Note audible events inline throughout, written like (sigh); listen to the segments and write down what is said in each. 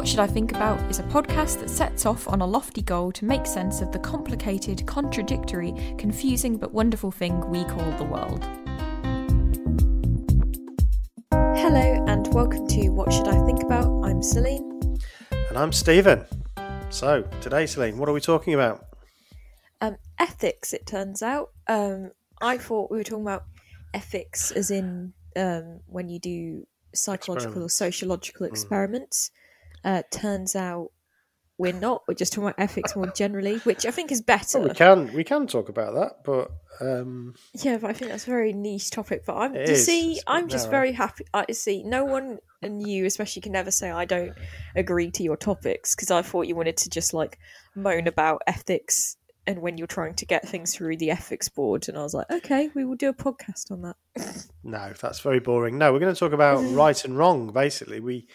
What Should I Think About is a podcast that sets off on a lofty goal to make sense of the complicated, contradictory, confusing but wonderful thing we call the world. Hello and welcome to What Should I Think About? I'm Celine. And I'm Stephen. So, today, Celine, what are we talking about? Um, ethics, it turns out. Um, I thought we were talking about ethics as in um, when you do psychological or Experiments. sociological Mm. experiments. Uh, turns out we're not. We're just talking about ethics more generally, which I think is better. Well, we can we can talk about that, but um, Yeah, but I think that's a very niche topic. But I'm It you is. see, It's I'm just narrow. very happy. I see no one and you especially can never say I don't agree to your topics because I thought you wanted to just like moan about ethics and when you're trying to get things through the ethics board, and I was like, okay, we will do a podcast on that. (laughs) no, that's very boring. No, we're going to talk about (laughs) right and wrong. Basically, we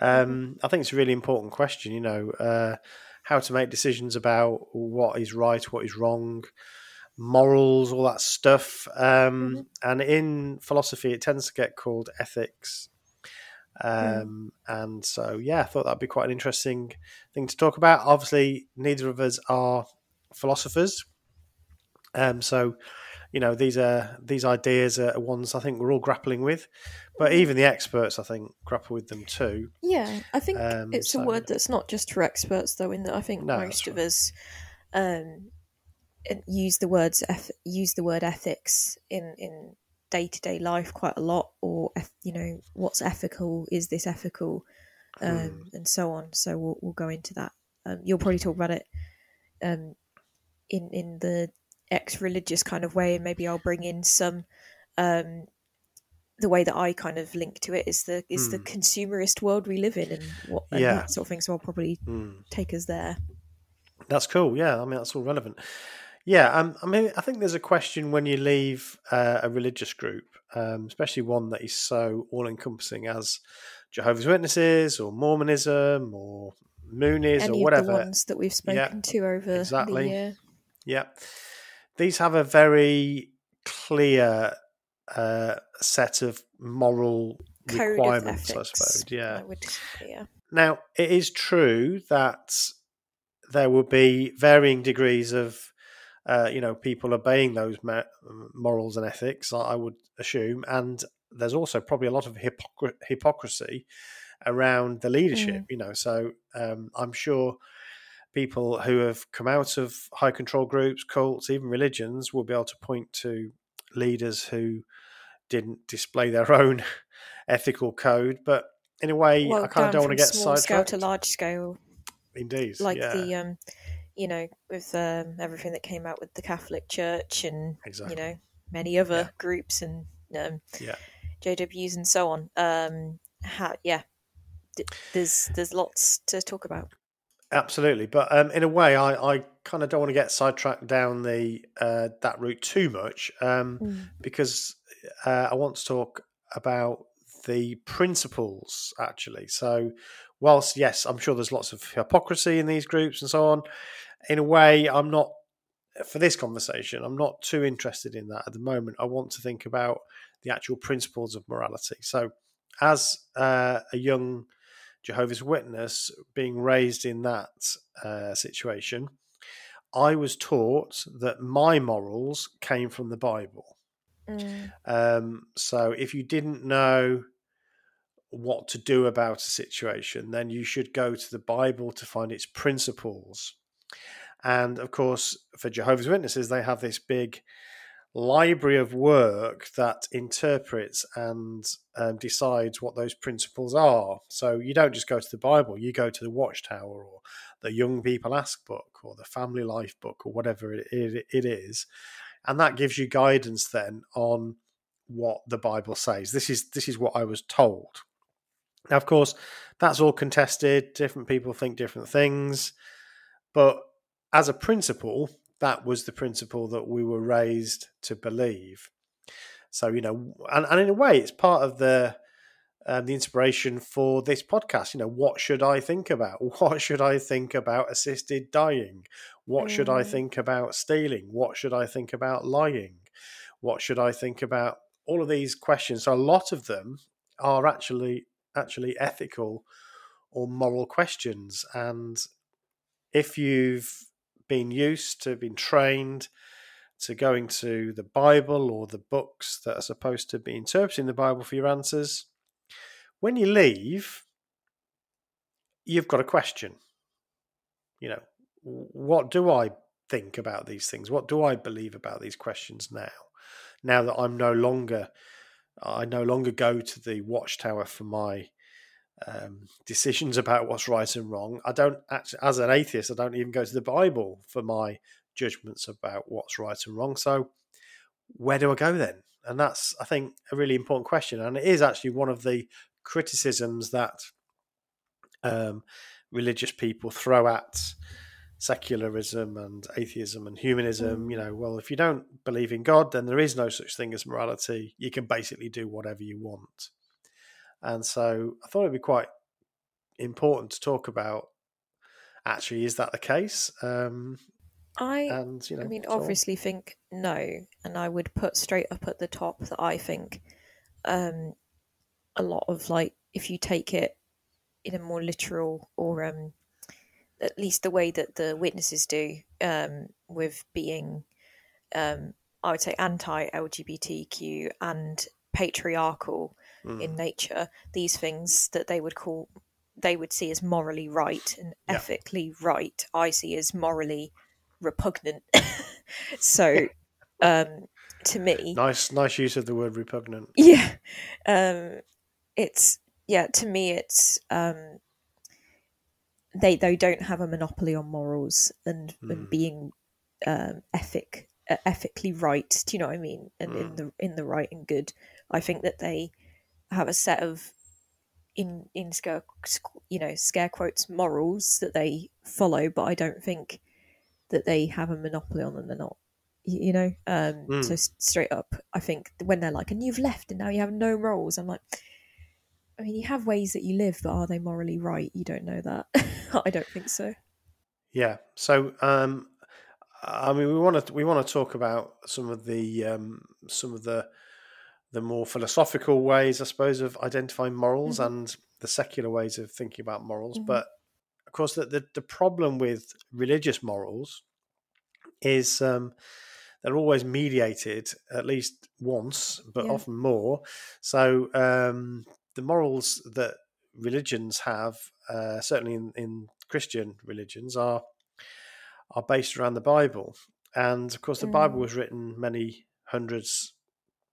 um, I think it's a really important question. You know, uh, how to make decisions about what is right, what is wrong, morals, all that stuff. Um, And in philosophy, it tends to get called ethics. Um, And so, yeah, I thought that'd be quite an interesting thing to talk about. Obviously, neither of us are philosophers. Um, so, you know, these are these ideas are ones I think we're all grappling with, but even the experts, I think, grapple with them too. Yeah, I think Um, it's so- a word that's not just for experts, though. In that I think No, most of right. us um, use the words eth- use the word ethics in in day to day life quite a lot, or you know, what's ethical? Is this ethical? Um, Hmm. And so on. So we'll we'll go into that. Um, you'll probably talk about it um, in in the ex religious kind of way, and maybe I'll bring in some. Um, the way that I kind of link to it is the is the Hmm. consumerist world we live in and what and Yeah. that sort of thing. So I'll probably Mm. take us there. That's cool. Yeah, I mean that's all relevant. Yeah, um, I mean I think there's a question when you leave uh, a religious group, um, especially one that is so all-encompassing as Jehovah's Witnesses or Mormonism or Moonies Any or whatever. ones that we've spoken to over exactly. the year. Yeah, these have a very clear uh, set of moral Code of requirements, I suppose. Yeah. I would, yeah. Now, it is true that there will be varying degrees of, uh, you know, people obeying those ma- morals and ethics. I would assume, and there's also probably a lot of hypocr- hypocrisy around the leadership. You know, so um, I'm sure people who have come out of high control groups, cults, even religions, will be able to point to leaders who didn't display their (laughs) own ethical code, but in a way, Well, I kind of don't want to get small scale to large scale, Indeed, like yeah, the um, you know, with um, everything that came out with the Catholic Church and exactly. you know many other Yeah. groups and um, Yeah. JWs and so on. Um, how, yeah, there's there's lots to talk about. Absolutely, but um, in a way, I, I kind of don't want to get sidetracked down the uh, that route too much um, Mm. because uh, I want to talk about the principles actually. So, whilst yes, I'm sure there's lots of hypocrisy in these groups and so on. In a way, I'm not for this conversation. I'm not too interested in that at the moment. I want to think about the actual principles of morality. So, as uh, a young Jehovah's Witness, being raised in that uh, situation, I was taught that my morals came from the Bible. Mm. Um, so if you didn't know what to do about a situation, then you should go to the Bible to find its principles. And of course, for Jehovah's Witnesses, they have this big library of work that interprets and um, decides what those principles are. So you don't just go to the Bible, you go to the Watchtower or the Young People Ask book or the Family Life book or whatever it, it, it is. And that gives you guidance then on what the Bible says. This is this is what I was told. Now, of course, that's all contested. Different people think different things. But as a principle, that was the principle that we were raised to believe. So, you know, and, and in a way, it's part of the um, the inspiration for this podcast. You know, what should I think about? (laughs) What should I think about assisted dying? What mm. should I mm. think about stealing? What should I think about lying? What should I think about all of these questions? So a lot of them are actually actually ethical or moral questions, and if you've been used to, been trained to going to the Bible or the books that are supposed to be interpreting the Bible for your answers, when you leave, you've got a question. You know, what do I think about these things? What do I believe about these questions now? Now that I'm no longer, I no longer go to the watchtower for my um, decisions about what's right and wrong. I don't actually, as an atheist, I don't even go to the Bible for my judgments about what's right and wrong. So, where do I go then? And that's, I think, a really important question. And it is actually one of the criticisms that um, religious people throw at secularism and atheism and humanism. You know, well, if you don't believe in God, then there is no such thing as morality. You can basically do whatever you want. And so I thought it'd be quite important to talk about actually, is that the case? Um, I, and, you know, I mean, obviously think no. And I would put straight up at the top that I think um, a lot of like, if you take it in a more literal or um, at least the way that the witnesses do um, with being, um, I would say, anti LGBTQ and patriarchal mm. in nature, these things that they would call they would see as morally right and yeah. ethically right, I see as morally repugnant. (laughs) so, um, to me, nice, nice use of the word repugnant. (laughs) Yeah, um, it's yeah. To me, it's um, they they don't have a monopoly on morals and, mm. and being um, ethic uh, ethically right. Do you know what I mean? And mm. in the in the right and good. I think that they have a set of in in scare you know scare quotes morals that they follow, but I don't think that they have a monopoly on them. They're not, you know. Um, mm. So straight up, I think when they're like, "And you've left, and now you have no morals," I'm like. I mean, you have ways that you live, but are they morally right? You don't know that. (laughs) I don't think so. Yeah. So, um, I mean, we want to we want to talk about some of the um, some of the the more philosophical ways, I suppose, of identifying morals mm-hmm. and the secular ways of thinking about morals. Mm-hmm. But of course, the, the, the problem with religious morals is um, they're always mediated at least once, but yeah. often more. So um, the morals that religions have, uh, certainly in, in Christian religions, are are based around the Bible. And of course, the mm. Bible was written many hundreds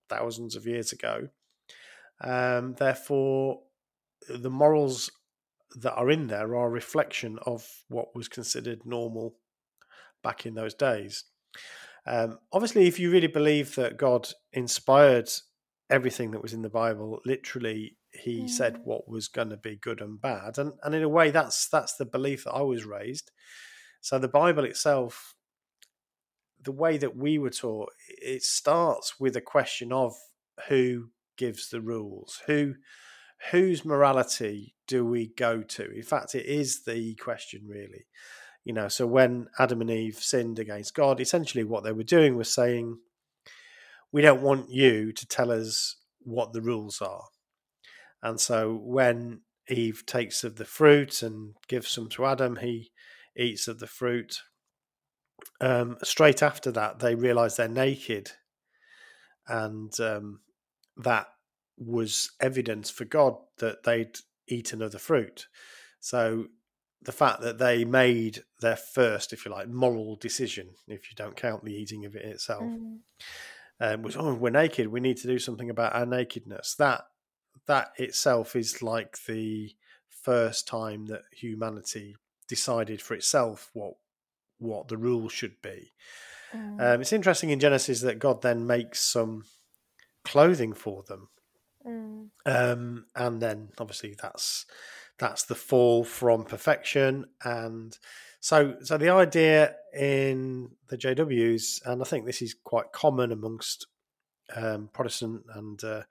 thousands of years ago. Um, therefore, the morals that are in there are a reflection of what was considered normal back in those days. Um, obviously, if you really believe that God inspired everything that was in the Bible, literally, He mm. said what was going to be good and bad, and and in a way, that's that's the belief that I was raised. So the Bible itself the way that we were taught, it starts with a question of who gives the rules, who whose morality do we go to? In fact, it is the question really. You know, so when Adam and Eve sinned against God, essentially what they were doing was saying, We don't want you to tell us what the rules are. And so when Eve takes of the fruit and gives some to Adam, he eats of the fruit um, straight after that, they realize they're naked, and um, that was evidence for God that they'd eaten of the fruit. So the fact that they made their first, if you like, moral decision, if you don't count the eating of it itself, mm. um, was oh we're naked, we need to do something about our nakedness. That that itself is like the first time that humanity decided for itself what what the rules should be. Mm. Um, it's interesting in Genesis that God then makes some clothing for them, mm. um, and then obviously that's that's the fall from perfection, and so so the idea in the JWs, and I think this is quite common amongst um, Protestant and uh,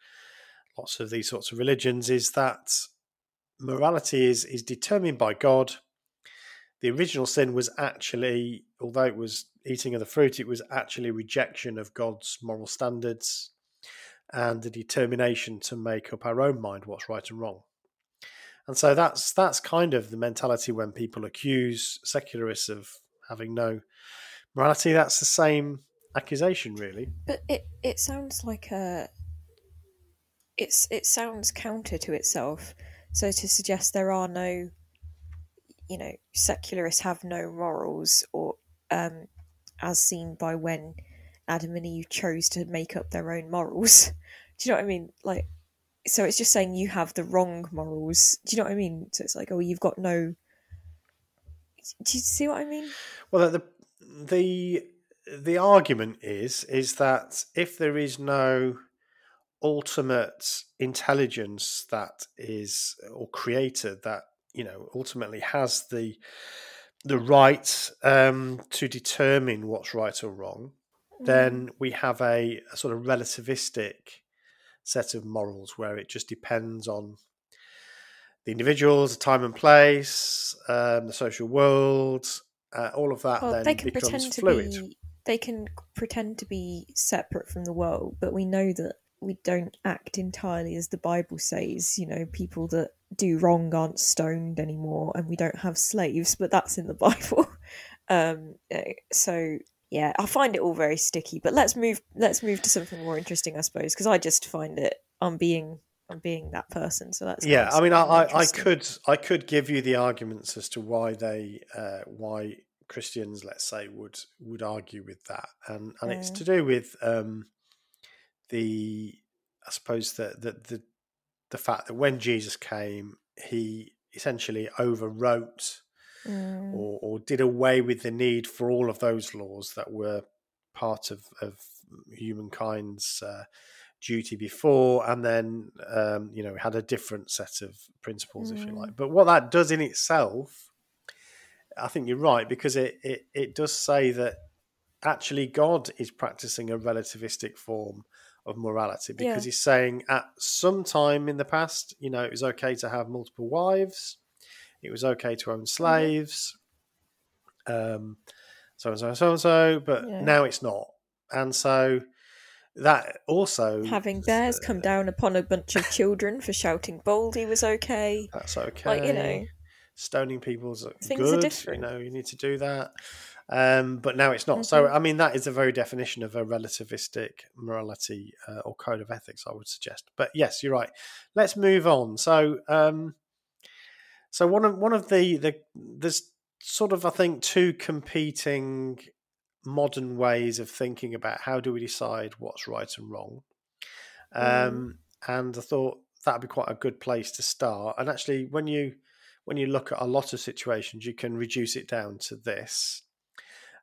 lots of these sorts of religions, is that morality is is determined by God the original sin was actually, although it was eating of the fruit, it was actually rejection of God's moral standards and the determination to make up our own mind what's right and wrong. And so that's that's kind of the mentality when people accuse secularists of having no morality. That's the same accusation, really. But it it sounds like a it's it sounds counter to itself. So to suggest there are no you know, secularists have no morals, or um, as seen by when Adam and Eve chose to make up their own morals. (laughs) Do you know what I mean? Like, so it's just saying you have the wrong morals. Do you know what I mean? So it's like, oh, you've got no. Do you see what I mean? Well, the the the argument is is that if there is no ultimate intelligence that is or creator that you know ultimately has the the right um, to determine what's right or wrong, mm. then we have a, a, sort of relativistic set of morals where it just depends on the individuals, the time and place, um, the social world, uh, all of that. Well, then they can pretend fluid. to be. They can pretend to be separate from the world, but we know that we don't act entirely as the Bible says. You know, people that do wrong aren't stoned anymore, and we don't have slaves, but that's in the (laughs) Bible. um, eh, so yeah, I find it all very sticky. But let's move. Let's move to something more interesting, I suppose, because I just find it. I'm being. I'm being that person. So that's yeah. I mean, I, I, I could I could give you the arguments as to why they uh, why Christians, let's say, would would argue with that, and and it's to do with um, the I suppose that the, the the fact that when Jesus came, he essentially overwrote mm. or, or did away with the need for all of those laws that were part of, of humankind's uh, duty before, and then um, you know had a different set of principles, mm. if you like. Mm. But what that does in itself, I think you're right because it it, it does say that actually God is practicing a relativistic form of morality because yeah. he's saying at some time in the past, you know, it was okay to have multiple wives, it was okay to own mm-hmm. slaves, um, so and so and so and so, but yeah. now it's not. And so that also having bears uh, come down upon a bunch of children for shouting boldly was okay. That's okay. Like you know, stoning people's things good. Are different. You know, you need to do that. Um, but now it's not. So, I mean, that is the very definition of a relativistic morality uh, or code of ethics, I would suggest. But yes, you're right. Let's move on. So, um, so one of one of the the there's sort of I think two competing modern ways of thinking about how do we decide what's right and wrong. Um, mm. And I thought that'd be quite a good place to start. And actually, when you when you look at a lot of situations, you can reduce it down to this.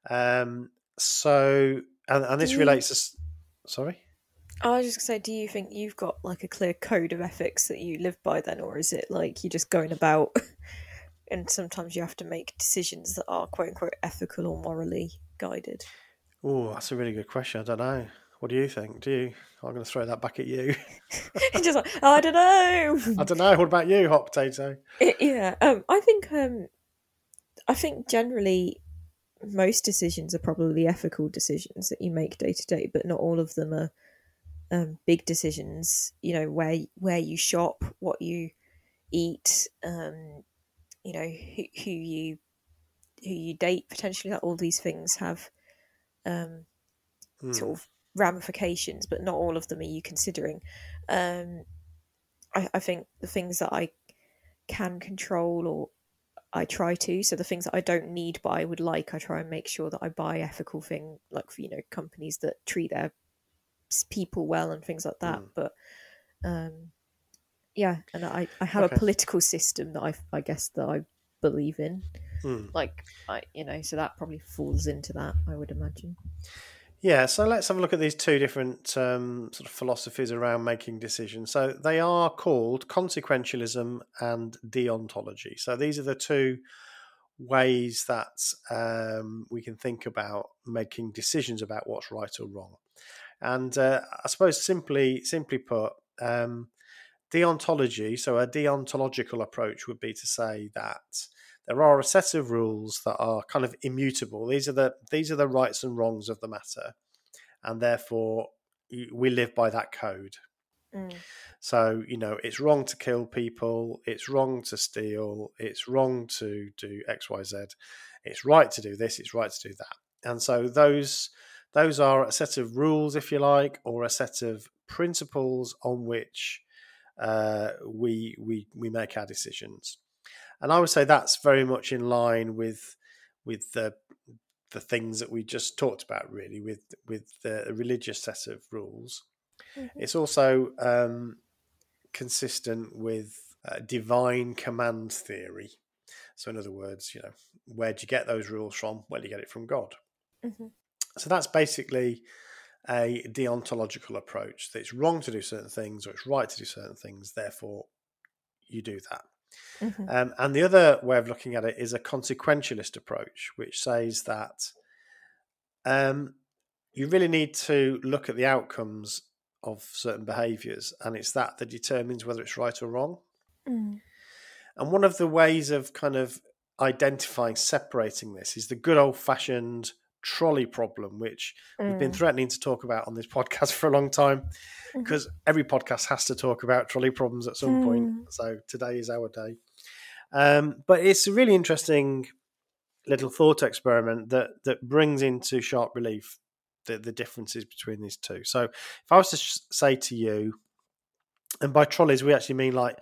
Um, so, and, and this relates to. Sorry? I was just gonna say, do you think you've got like a clear code of ethics that you live by then, or is it like you're just going about (laughs) and sometimes you have to make decisions that are quote unquote ethical or morally guided? Oh, that's a really good question. I don't know. What do you think? Do you? I'm going to throw that back at you. (laughs) just like, I don't know. (laughs) I don't know. What about you, hot potato? It, yeah, um, I think um, I think generally most decisions are probably ethical decisions that you make day to day, but not all of them are um, big decisions. You know where where you shop, what you eat, um, you know who, who you who you date. Potentially, like all these things have um, hmm. sort of ramifications, but not all of them are you considering. Um, I, I think the things that I can control or I try to. So the things that I don't need but I would like, I try and make sure that I buy ethical thing, like for, you know companies that treat their people well and things like that. Mm. But um, yeah, and I, I have Okay. a political system that I, I guess that I believe in. Hmm. Like I, you know, so that probably falls into that. I would imagine. Yeah, so let's have a look at these two different um, sort of philosophies around making decisions. So they are called consequentialism and deontology. So these are the two ways that um, we can think about making decisions about what's right or wrong. And uh, I suppose simply simply put, um, deontology. So a deontological approach would be to say that there are a set of rules that are kind of immutable. These are the these are the rights and wrongs of the matter, and therefore we live by that code. So you know it's wrong to kill people, it's wrong to steal, it's wrong to do X Y Z, it's right to do this, it's right to do that, and so those those are a set of rules, if you like, or a set of principles on which uh, we we we make our decisions. And I would say that's very much in line with with the the things that we just talked about, really, with with the religious set of rules. It's also um, consistent with uh, divine command theory. So, in other words, you know, where do you get those rules from? Well, you get it from God. Mhm. So that's basically a deontological approach. That it's wrong to do certain things or it's right to do certain things. Therefore, you do that. Mhm. Um, and the other way of looking at it is a consequentialist approach, which says that um, you really need to look at the outcomes of certain behaviours, and it's that that determines whether it's right or wrong. Mm. And one of the ways of kind of identifying, separating this is the good old fashioned trolley problem, which we've been Mm. threatening to talk about on this podcast (laughs) for a long time because every podcast has to talk about trolley problems at some point. Mm. So today is our day. Um, but it's a really interesting little thought experiment that that brings into sharp relief the, the differences between these two. So if I was to sh- say to you, and by trolleys we actually mean like,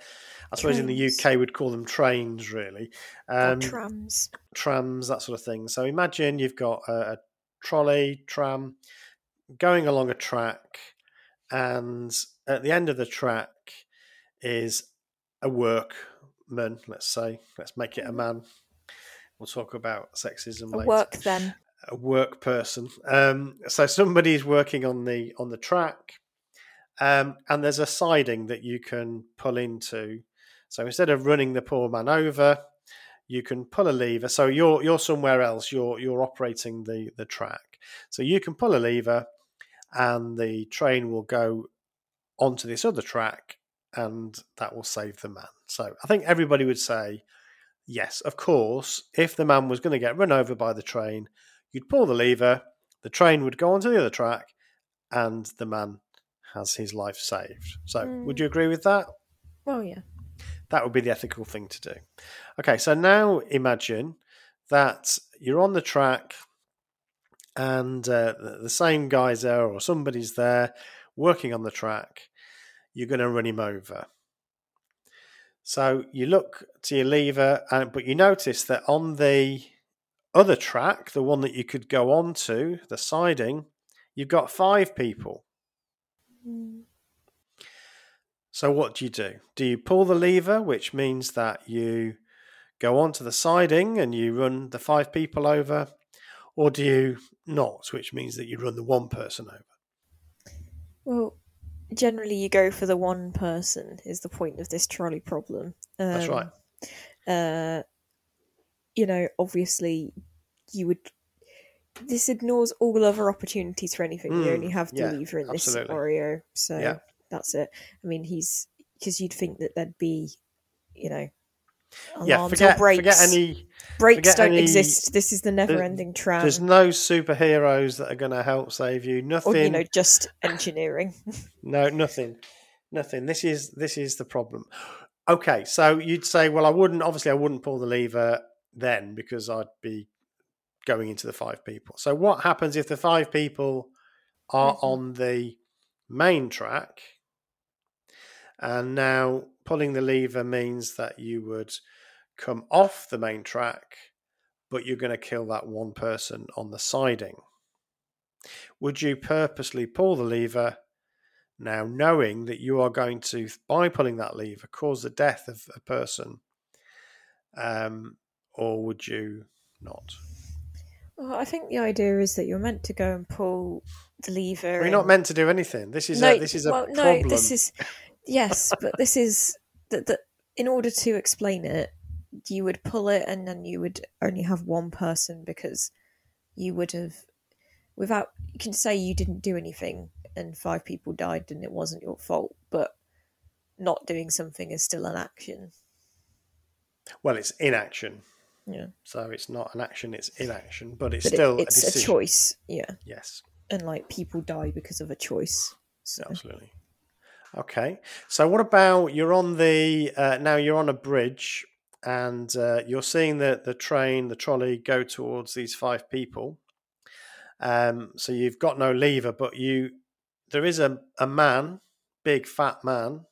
I suppose in the UK we'd call them trains, really. Um, trams. trams, that sort of thing. So imagine you've got a, a trolley, tram going along a track, and at the end of the track is a workman, let's say. Let's make it a man. We'll talk about sexism A later. work then. A work person. Um, so somebody's working on the on the track, um, and there's a siding that you can pull into. So instead of running the poor man over, you can pull a lever. So you're you're somewhere else. You're you're operating the the track. So you can pull a lever, and the train will go onto this other track, and that will save the man. So I think everybody would say, yes, of course. If the man was going to get run over by the train, you'd pull the lever, the train would go onto the other track, and the man has his life saved. So would Mm. you agree with that? Oh yeah. That would be the ethical thing to do. Okay, so now imagine that you're on the track and uh, the the same guy's there or somebody's there working on the track. You're going to run him over. So you look to your lever, and, but you notice that on the other track, the one that you could go on to, the siding, you've got five people. Mm. So what do you do? Do you pull the lever, which means that you go onto the siding and you run the five people over, or do you not, which means that you run the one person over? Well, generally you go for the one person is the point of this trolley problem. Um, That's right. Uh, you know, obviously, you would. This ignores all other opportunities for anything. you Mm, only have the yeah, lever in this absolutely. scenario, so Yeah. that's it. I mean, he's because you'd think that there'd be, you know, alarms yeah, or forget brakes. forget any. brakes don't any- exist. This is the never-ending tram, There's no superheroes that are going to help save you. Nothing. or you know, just engineering. (laughs) No, nothing, nothing. This is this is the problem. Okay, so you'd say, well, I wouldn't. Obviously, I wouldn't pull the lever then because I'd be going into the five people. So what happens if the five people are Mhm. on the main track, and now pulling the lever means that you would come off the main track, but you're going to kill that one person on the siding. Would you purposely pull the lever now, knowing that you are going to, by pulling that lever, cause the death of a person? Um, or would you not? Well, I think the idea is that you're meant to go and pull the lever. We're and- not meant to do anything. This is no, a this is a well, problem. no, this is yes, but this is (laughs) that. that In order to explain it, you would pull it, and then you would only have one person because you would have, without. You can say you didn't do anything, and five people died, and it wasn't your fault, but not doing something is still an action. well, it's inaction, Yeah, so it's not an action; it's inaction, but it's but it- still it's a a, choice. Yeah, Yes, and like people die because of a choice. So absolutely. Okay, so what about you're on the uh, now you're on a bridge and uh, you're seeing the the train, the trolley go towards these five people. Um, so you've got no lever, but you there is a a man, big fat man,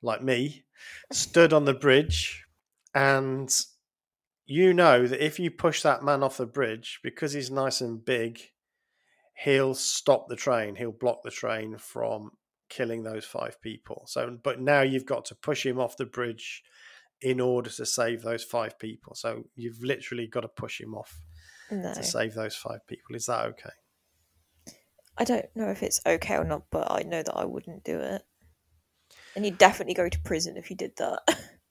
like me, stood on the bridge, and you know that if you push that man off the bridge because he's nice and big, he'll stop the train. He'll block the train from killing those five people. So, but now you've got to push him off the bridge in order to save those five people. So you've literally got to push him off no, to save those five people. Is that okay? I don't know if it's okay or not, but I know that I wouldn't do it. And you'd definitely go to prison if you did that. (laughs)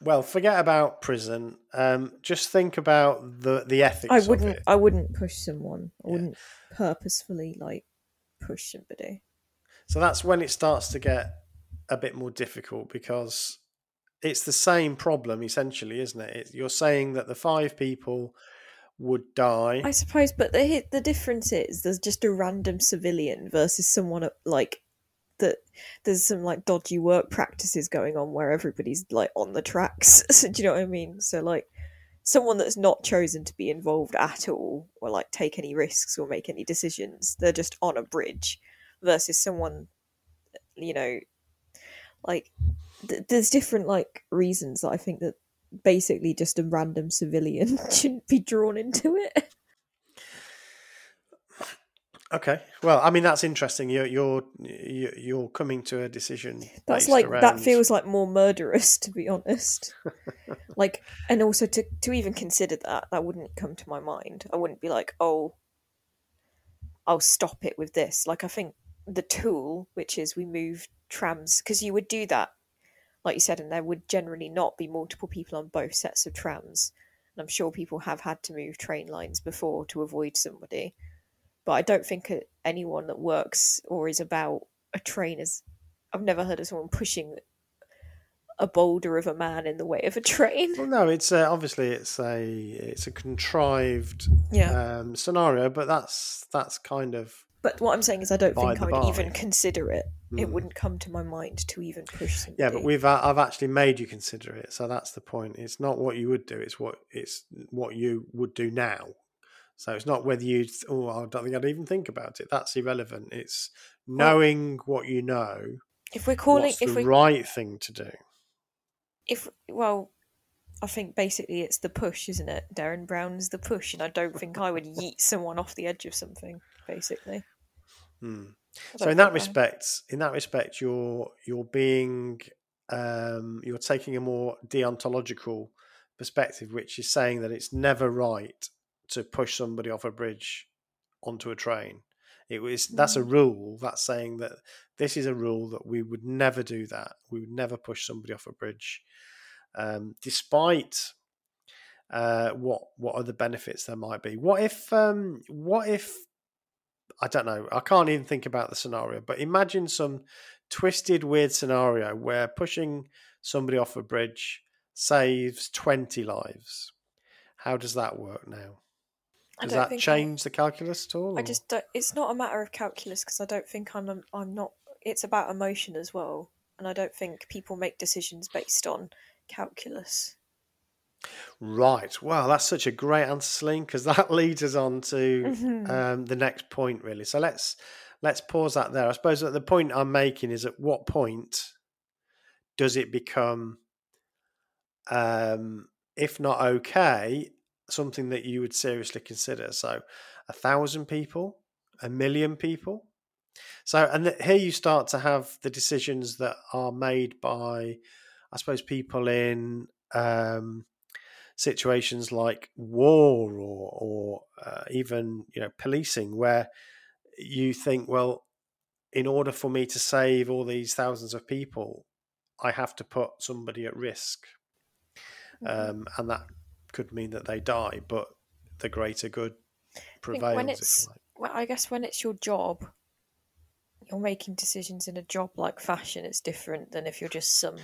Well, forget about prison. Um, just think about the the ethics. I wouldn't. I wouldn't push someone. I Yeah. wouldn't purposefully like push somebody. So that's when it starts to get a bit more difficult because it's the same problem essentially, isn't it? it you're saying that the five people would die. I suppose, but the the difference is there's just a random civilian versus someone like that. There's some like dodgy work practices going on where everybody's like on the tracks. (laughs) do you know what I mean? So like someone that's not chosen to be involved at all or like take any risks or make any decisions. They're just on a bridge versus someone, you know, like th- there's different like reasons that I think that basically just a random civilian (laughs) shouldn't be drawn into it. Okay. Well, I mean that's interesting. You're you're you- you're coming to a decision. That's based like that feels like more murderous, to be honest. (laughs) like, and also to to even consider that, that wouldn't come to my mind. I wouldn't be like, oh, I'll stop it with this. Like, I think the tool, which is we move trams, because you would do that, like you said, and there would generally not be multiple people on both sets of trams. And I'm sure people have had to move train lines before to avoid somebody. But I don't think anyone that works or is about a train is. I've never heard of someone pushing a boulder of a man in the way of a train. Well, no, it's uh, obviously it's a it's a contrived Yeah. um, scenario, but that's that's kind of But what I'm saying is, I don't think I would by. even consider it. It Hmm. wouldn't come to my mind to even push somebody. yeah. But we've uh, I've actually made you consider it, so that's the point. It's not what you would do; it's what it's what you would do now. So it's not whether you oh I don't think I'd even think about it. That's irrelevant. It's knowing what you know. If we're calling, if the we, right thing to do? if well, I think basically it's the push, isn't it? Derren Brown's the push, and I don't think I would (laughs) yeet someone off the edge of something. Basically, Hmm. So in that I- respect, in that respect, you're you're being um, you're taking a more deontological perspective, which is saying that it's never right to push somebody off a bridge onto a train. It was that's a rule. That's saying that this is a rule that we would never do that. We would never push somebody off a bridge, um, despite uh, what what other benefits there might be. What if um, what if I don't know. I can't even think about the scenario, but imagine some twisted, weird scenario where pushing somebody off a bridge saves 20 lives. How does that work now? Does that think I- change the calculus at all? I just don't, it's not a matter of calculus because I don't think I'm a, I'm not. It's about emotion as well, and I don't think people make decisions based on calculus. Right. Well, that's such a great answer, Celine, because that (laughs) leads us on to Mhm. um, the next point, really. So let's let's pause that there. I suppose that the point I'm making is at what point does it become, um, if not okay, something that you would seriously consider? So, a thousand people, a million people. So, and here you start to have the decisions that are made by, I suppose, people in um, situations like war or, or uh, even you know policing, where you think, well, in order for me to save all these thousands of people, I have to put somebody at risk, mm-hmm. um, and that could mean that they die, but the greater good prevails. when it's, well, I guess when it's your job, you're making decisions in a job like fashion. It's different than if you're just some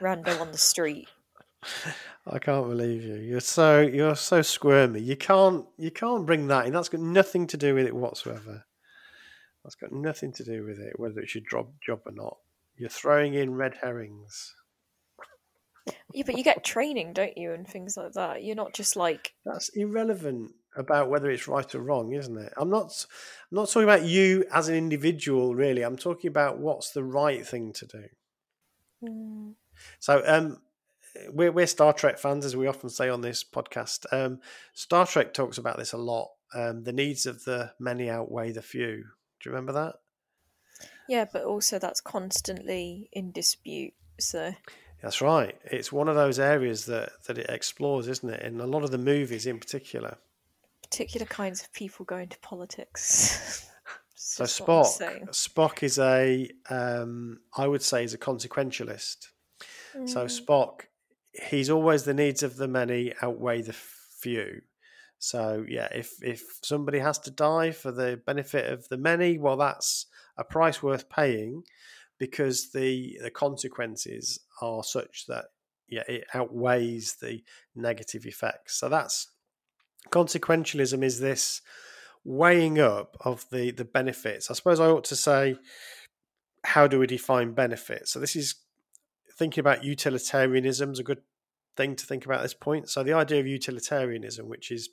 random on the street. (laughs) I can't believe you. You're so you're so squirmy. You can't you can't bring that in. That's got nothing to do with it whatsoever. That's got nothing to do with it, whether it's your job job or not. You're throwing in red herrings. Yeah, but you get training, don't you, and things like that. You're not just like that's irrelevant about whether it's right or wrong, isn't it? I'm not. I'm not talking about you as an individual, really. I'm talking about what's the right thing to do. Mm. So, um, we're we're Star Trek fans, as we often say on this podcast. Um, Star Trek talks about this a lot. Um, the needs of the many outweigh the few. Do you remember that? Yeah, but also that's constantly in dispute. So that's right. It's one of those areas that that it explores, isn't it? In a lot of the movies, in particular. Particular kinds of people go into politics. (laughs) so Spock, Spock is a, um, I would say, is a consequentialist. Mm. So Spock, he's always the needs of the many outweigh the few. So yeah, if if somebody has to die for the benefit of the many, well, that's a price worth paying because the the consequences are such that yeah it outweighs the negative effects. So that's consequentialism is this weighing up of the the benefits. I suppose I ought to say how do we define benefits? So this is thinking about utilitarianism is a good thing to think about at this point. So the idea of utilitarianism, which is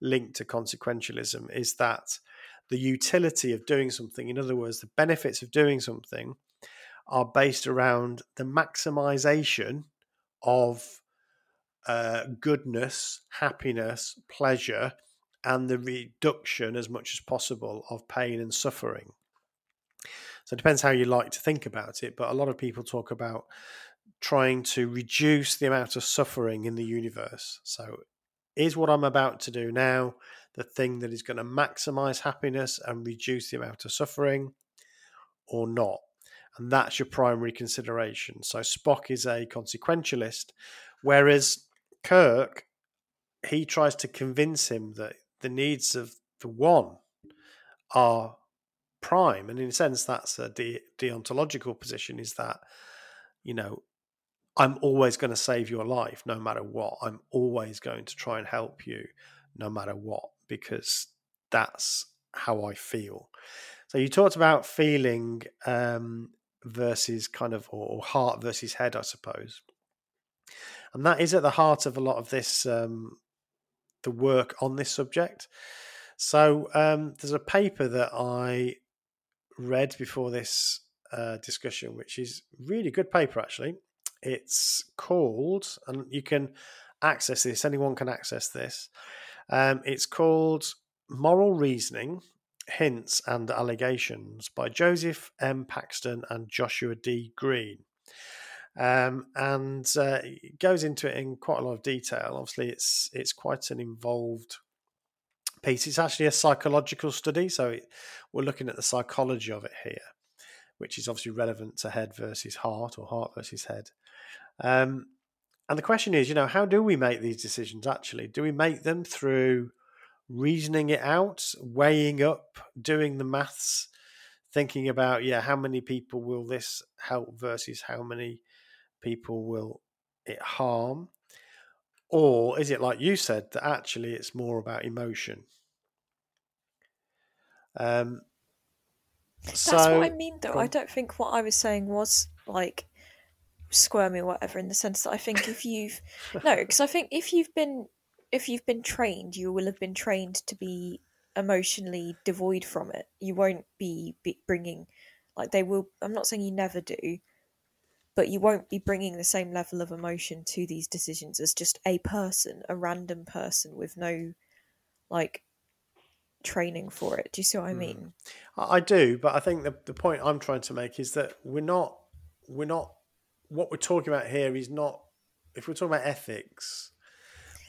linked to consequentialism, is that the utility of doing something, in other words, the benefits of doing something, are based around the maximization of uh, goodness, happiness, pleasure, and the reduction as much as possible of pain and suffering. So it depends how you like to think about it, but a lot of people talk about trying to reduce the amount of suffering in the universe. So, is what I'm about to do now the thing that is going to maximize happiness and reduce the amount of suffering or not? And that's your primary consideration. So, Spock is a consequentialist, whereas Kirk, he tries to convince him that the needs of the one are prime. And in a sense, that's a de- deontological position is that, you know, I'm always going to save your life no matter what. I'm always going to try and help you no matter what because that's how I feel. So you talked about feeling um, versus kind of or, heart versus head, I suppose, and that is at the heart of a lot of this um, the work on this subject. So um, there's a paper that I read before this uh, discussion, which is really good paper actually. It's called, and you can access this. Anyone can access this. Um, it's called Moral Reasoning, Hints and Allegations by Joseph M. Paxton and Joshua D. Greene. Um, and uh, goes into it in quite a lot of detail. Obviously, it's it's quite an involved piece. It's actually a psychological study, so it, we're looking at the psychology of it here, which is obviously relevant to head versus heart or heart versus head. Um, and the question is, you know, how do we make these decisions actually? Do we make them through reasoning it out, weighing up, doing the maths, thinking about, yeah, how many people will this help versus how many people will it harm? Or is it like you said that actually it's more about emotion? Um, That's so, what I mean, though. I don't think what I was saying was like squirmy or whatever in the sense that I think if you've no, because I think if you've been if you've been trained, you will have been trained to be emotionally devoid from it. You won't be, be bringing like they will. I'm not saying you never do, but you won't be bringing the same level of emotion to these decisions as just a person, a random person with no like training for it. Do you see what I hmm. mean? I I do, but I think the the point I'm trying to make is that we're not we're not what we're talking about here is not if we're talking about ethics,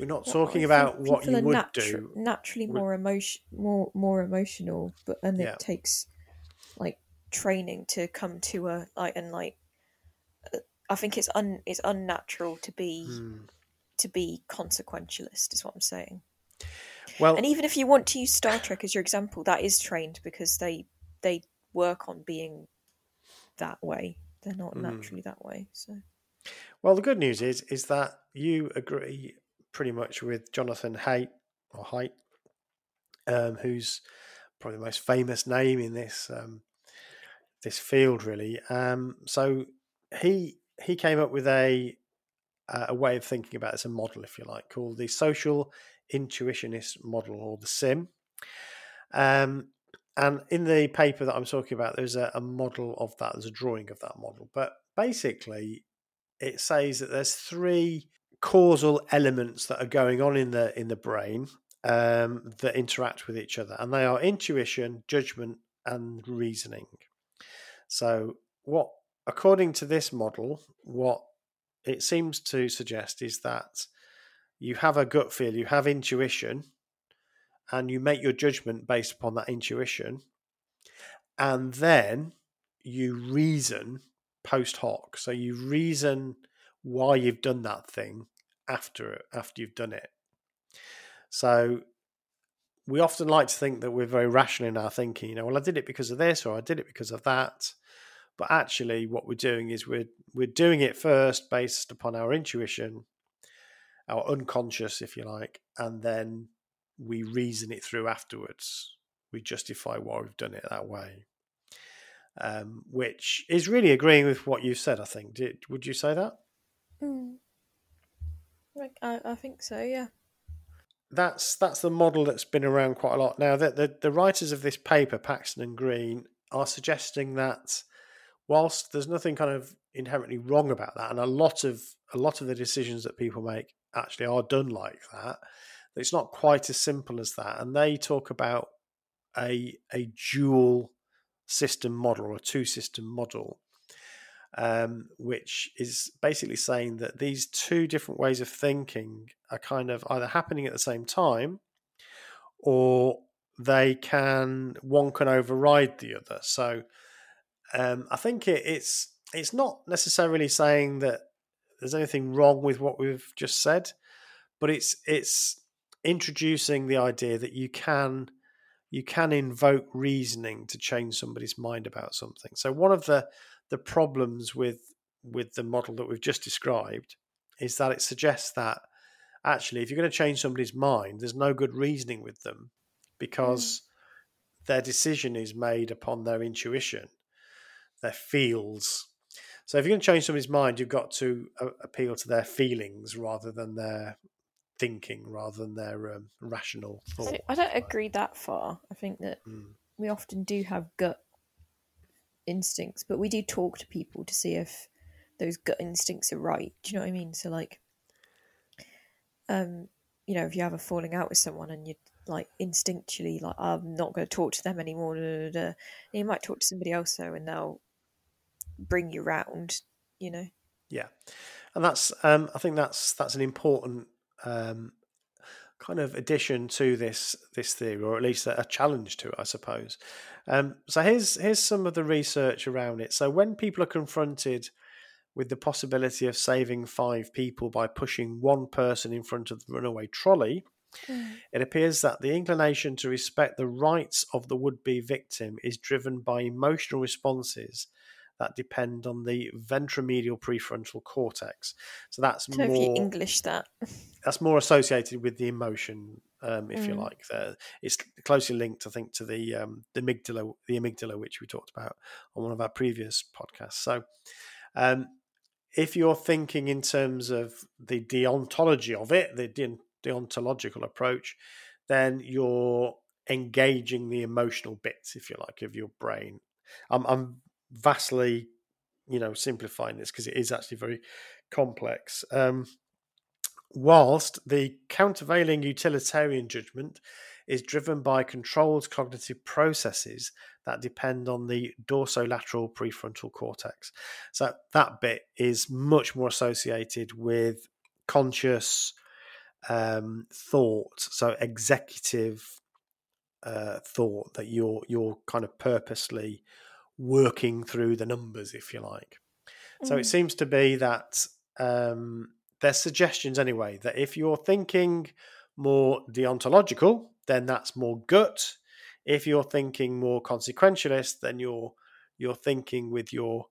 we're not Well, talking about what you would natu- do. naturally more emotion, more more emotional, but and Yeah. it takes like training to come to a like and like. uh, I think it's un it's unnatural to be Hmm. to be consequentialist. Is what I'm saying. Well, And even if you want to use Star Trek as your example, that is trained because they they work on being that way. They're not Mm. naturally that way. So well, the good news is is that you agree pretty much with Jonathan Haidt or Haidt, um, who's probably the most famous name in this um, this field, really. Um, so he he came up with a a way of thinking about this, a model, if you like, called the social intuitionist model or the SIM. Um, and in the paper that I'm talking about, there's a, a model of that. There's a drawing of that model. But basically, it says that there's three causal elements that are going on in the in the brain um, that interact with each other, and they are intuition, judgment, and reasoning. So, what according to this model, what it seems to suggest is that you have a gut feel, you have intuition, and you make your judgment based upon that intuition, and then you reason post hoc. So you reason why you've done that thing after after you've done it. So we often like to think that we're very rational in our thinking. You know, well, I did it because of this, or I did it because of that. But actually, what we're doing is we're we're doing it first based upon our intuition, our unconscious, if you like, and then we reason it through afterwards. We justify why we've done it that way, um, which is really agreeing with what you said. I think. Did, would you say that? Mm. Like, I, I think so. Yeah. that's that's the model that's been around quite a lot. Now, the, the, the writers of this paper, Paxton and Greene, are suggesting that whilst there's nothing kind of inherently wrong about that, and a lot of a lot of the decisions that people make actually are done like that, it's not quite as simple as that. And they talk about a a dual system model or a two system model, um, which is basically saying that these two different ways of thinking are kind of either happening at the same time or they can one can override the other. So um, I think it, it's it's not necessarily saying that there's anything wrong with what we've just said, but it's it's introducing the idea that you can you can invoke reasoning to change somebody's mind about something. So one of the the problems with with the model that we've just described is that it suggests that actually if you're going to change somebody's mind, there's no good reasoning with them because their decision is made upon their intuition, their feels. So if you're going to change somebody's mind, you've got to uh, appeal to their feelings rather than their thinking, rather than their um, rational thought. I don't agree that far. I think that Mm. we often do have gut instincts, but we do talk to people to see if those gut instincts are right. Do you know what I mean? So like, um, you know, if you have a falling out with someone and you're like instinctually like, I'm not going to talk to them anymore. Da, da, da. You might talk to somebody else though, and they'll bring you round. You know. Yeah, and that's um, I think that's that's an important um, kind of addition to this this theory, or at least a, a challenge to it, I suppose. Um, so here's here's some of the research around it. So when people are confronted with the possibility of saving five people by pushing one person in front of the runaway trolley, it appears that the inclination to respect the rights of the would be victim is driven by emotional responses that depend on the ventromedial prefrontal cortex. So that's I don't if you more English that. (laughs) that's more associated with the emotion, um, if you Mm. like. There, it's closely linked, I think, to the um, the amygdala, the amygdala, which we talked about on one of our previous podcasts. So, um, if you're thinking in terms of the deontology of it, the de- deontological approach, then you're engaging the emotional bits, if you like, of your brain. I'm, I'm vastly you know simplifying this because it is actually very complex. Um, whilst the countervailing utilitarian judgment is driven by controlled cognitive processes that depend on the dorsolateral prefrontal cortex. So that bit is much more associated with conscious um, thought, so executive uh, thought that you're you're kind of purposely working through the numbers, if you like. Mm. So it mm. seems to be that um, there's suggestions anyway that if you're thinking more deontological, then that's more gut. If you're thinking more consequentialist, then you're you're thinking with your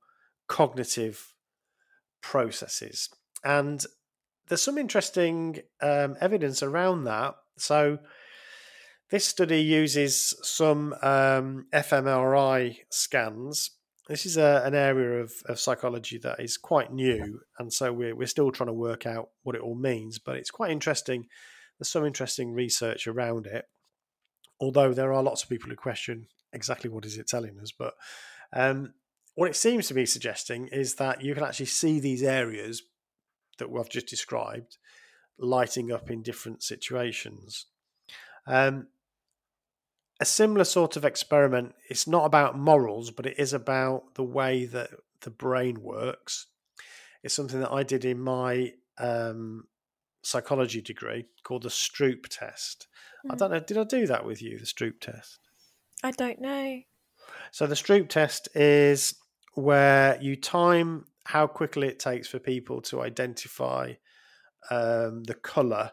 cognitive processes. And there's some interesting um, evidence around that. So this study uses some um, fMRI scans. This is a, an area of, of psychology that is quite new, and so we're, we're still trying to work out what it all means. But it's quite interesting. There's some interesting research around it, although there are lots of people who question exactly what is it telling us. But um, what it seems to be suggesting is that you can actually see these areas that we've just described lighting up in different situations. Um, a similar sort of experiment. It's not about morals, but it is about the way that the brain works. It's something that I did in my um, psychology degree called the Stroop test. Mm. I don't know. Did I do that with you? The Stroop test. I don't know. So the Stroop test is where you time how quickly it takes for people to identify um, the color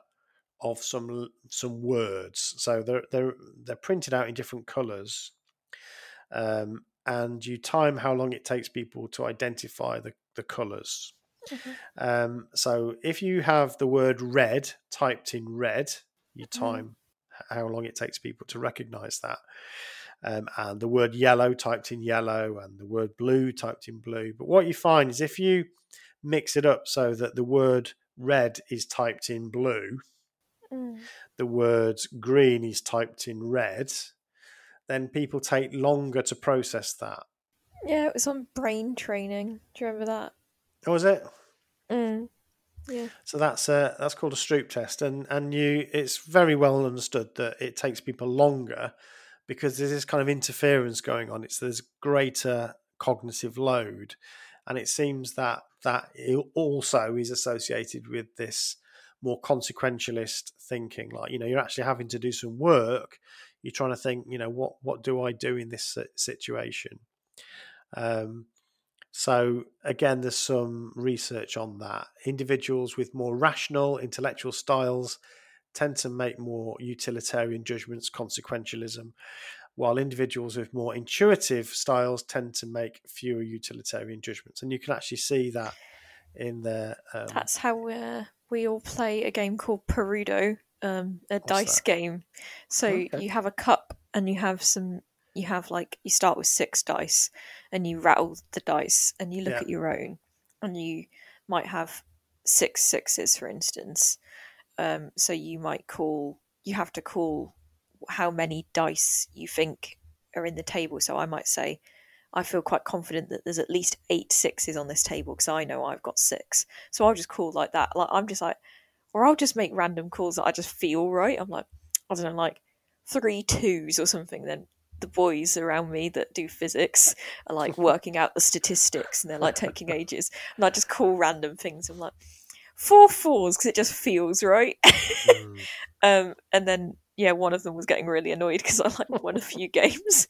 of some some words. So they're they're they're printed out in different colors, um, and you time how long it takes people to identify the the colors. Mm-hmm. Um, so if you have the word red typed in red, you mm-hmm. time mm-hmm. how long it takes people to recognize that. Um, and the word yellow typed in yellow and the word blue typed in blue. But what you find is if you mix it up so that the word red is typed in blue, Mm. the word green is typed in red, then people take longer to process that. Yeah, it was on brain training. Do you remember that? Oh, was it? Mm. Yeah. So that's a, that's called a Stroop test, and and you it's very well understood that it takes people longer because there's this kind of interference going on. It's there's greater cognitive load, and it seems that that also is associated with this more consequentialist thinking. Like, you know, you're actually having to do some work. You're trying to think, you know, what what do I do in this situation? Um, so again, there's some research on that. Individuals with more rational intellectual styles tend to make more utilitarian judgments, consequentialism, while individuals with more intuitive styles tend to make fewer utilitarian judgments. And you can actually see that in there. Um, That's how we're we all play a game called Perudo, um, a What's dice that? game. So okay. you have a cup and you have some. You have like you start with six dice, and you rattle the dice, and you look yeah. at your own, and you might have six sixes, for instance. Um, so you might call. You have to call how many dice you think are in the table. So I might say I feel quite confident that there's at least eight sixes on this table because I know I've got six. So I'll just call like that. Like I'm just like, or I'll just make random calls that I just feel right. I'm like, I don't know, like three twos or something. Then the boys around me that do physics are like (laughs) working out the statistics and they're like taking ages. And I just call random things. I'm like, four fours because it just feels right. mm. (laughs) um, and then, yeah, one of them was getting really annoyed because I like won a few games.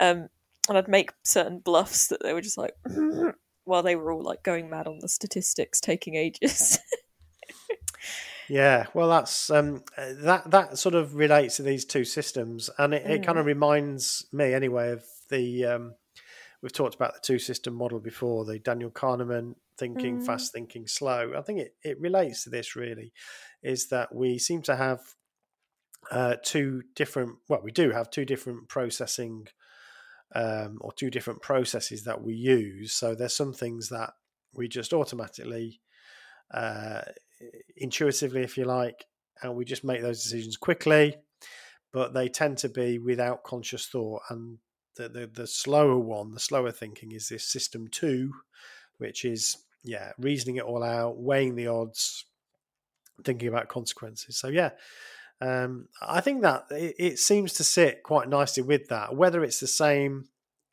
Um, and I'd make certain bluffs that they were just like (laughs) while they were all like going mad on the statistics, taking ages. (laughs) yeah, well, that's um, that that sort of relates to these two systems, and it, mm. it kind of reminds me anyway of the um, we've talked about the two system model before, the Daniel Kahneman thinking mm. fast, thinking slow. I think it it relates to this really, is that we seem to have uh, two different well, we do have two different processing um, or two different processes that we use. So there's some things that we just automatically, uh, intuitively, if you like, and we just make those decisions quickly. But they tend to be without conscious thought, and the, the the slower one, the slower thinking is this system two, which is yeah, reasoning it all out, weighing the odds, thinking about consequences. So yeah, um, I think that it, it, seems to sit quite nicely with that. Whether it's the same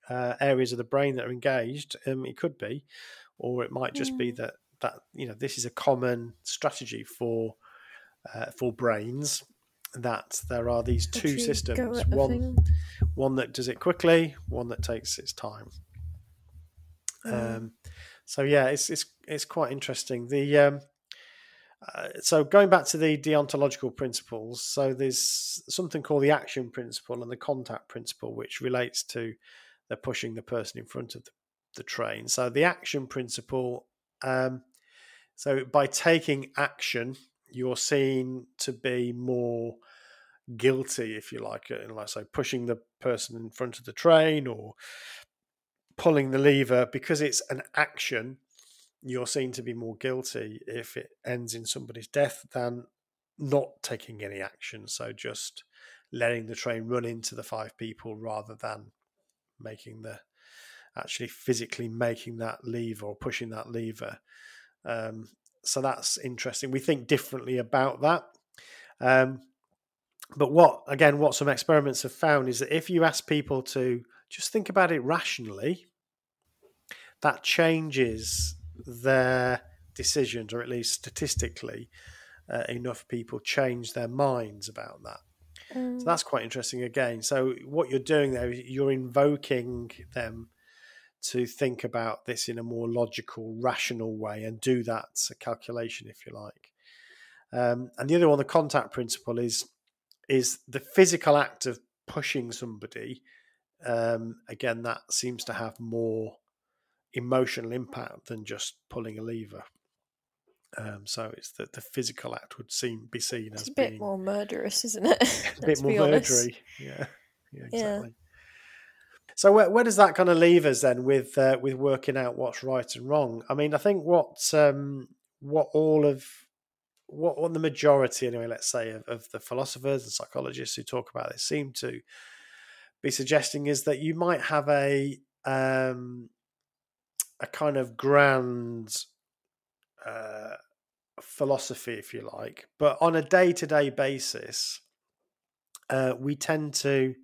uh, areas of the brain that are engaged, um, it could be, or it might just mm. be that that you know this is a common strategy for uh, for brains that there are these two systems one one that does it quickly one that takes its time mm. um, so yeah it's it's it's quite interesting the um, uh, so going back to the deontological principles so there's something called the action principle and the contact principle which relates to the pushing the person in front of the, the train so the action principle um, so by taking action you're seen to be more guilty, if you like, and like say pushing the person in front of the train or pulling the lever because it's an action. You're seen to be more guilty if it ends in somebody's death than not taking any action. So just letting the train run into the five people rather than making the actually physically making that lever or pushing that lever. Um, so that's interesting. We think differently about that. Um, but what, again, what some experiments have found is that if you ask people to just think about it rationally, that changes their decisions, or at least statistically, uh, enough people change their minds about that. Mm. So that's quite interesting again. So, what you're doing there is you're invoking them to think about this in a more logical, rational way and do that calculation, if you like. Um, and the other one, the contact principle, is is the physical act of pushing somebody. Um, again, that seems to have more emotional impact than just pulling a lever. Um, so it's that the physical act would seem be seen it's as a bit being, more murderous, isn't it? (laughs) a (laughs) bit more murdery. (laughs) Yeah, yeah, exactly. Yeah. So where, where does that kind of leave us then with uh, with working out what's right and wrong? I mean, I think what um, what all of what, what the majority anyway, let's say, of, of the philosophers and psychologists who talk about this seem to be suggesting is that you might have a um, a kind of grand uh, philosophy, if you like, but on a day to day basis, uh, we tend to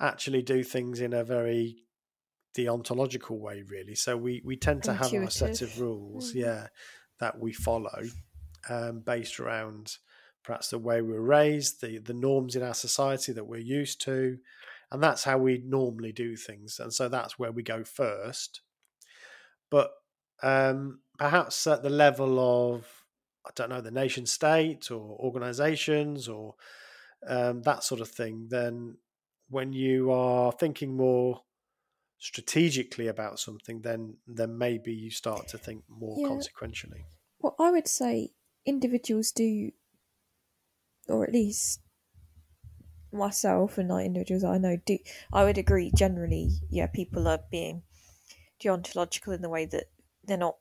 actually do things in a very deontological way, really. So we we tend to Intuitive. have a set of rules, mm-hmm. yeah, that we follow, um, based around perhaps the way we were raised, the the norms in our society that we're used to, and that's how we normally do things. And so that's where we go first. But um, perhaps at the level of I don't know the nation state or organisations or um, that sort of thing, then when you are thinking more strategically about something, then then maybe you start to think more yeah. consequentially. Well, I would say individuals do, or at least myself and like individuals I know do. I would agree generally. Yeah, people are being deontological in the way that they're not,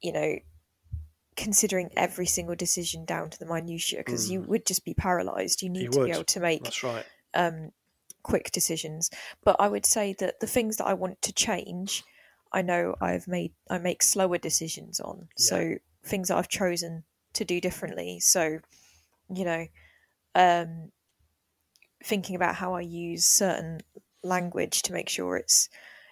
you know, considering every single decision down to the minutiae because mm. you would just be paralyzed. You need you to would. be able to make that's right um, quick decisions. But I would say that the things that I want to change, I know I've made I make slower decisions on. Yeah. So things that I've chosen to do differently. So, you know, um, thinking about how I use certain language to make sure it's,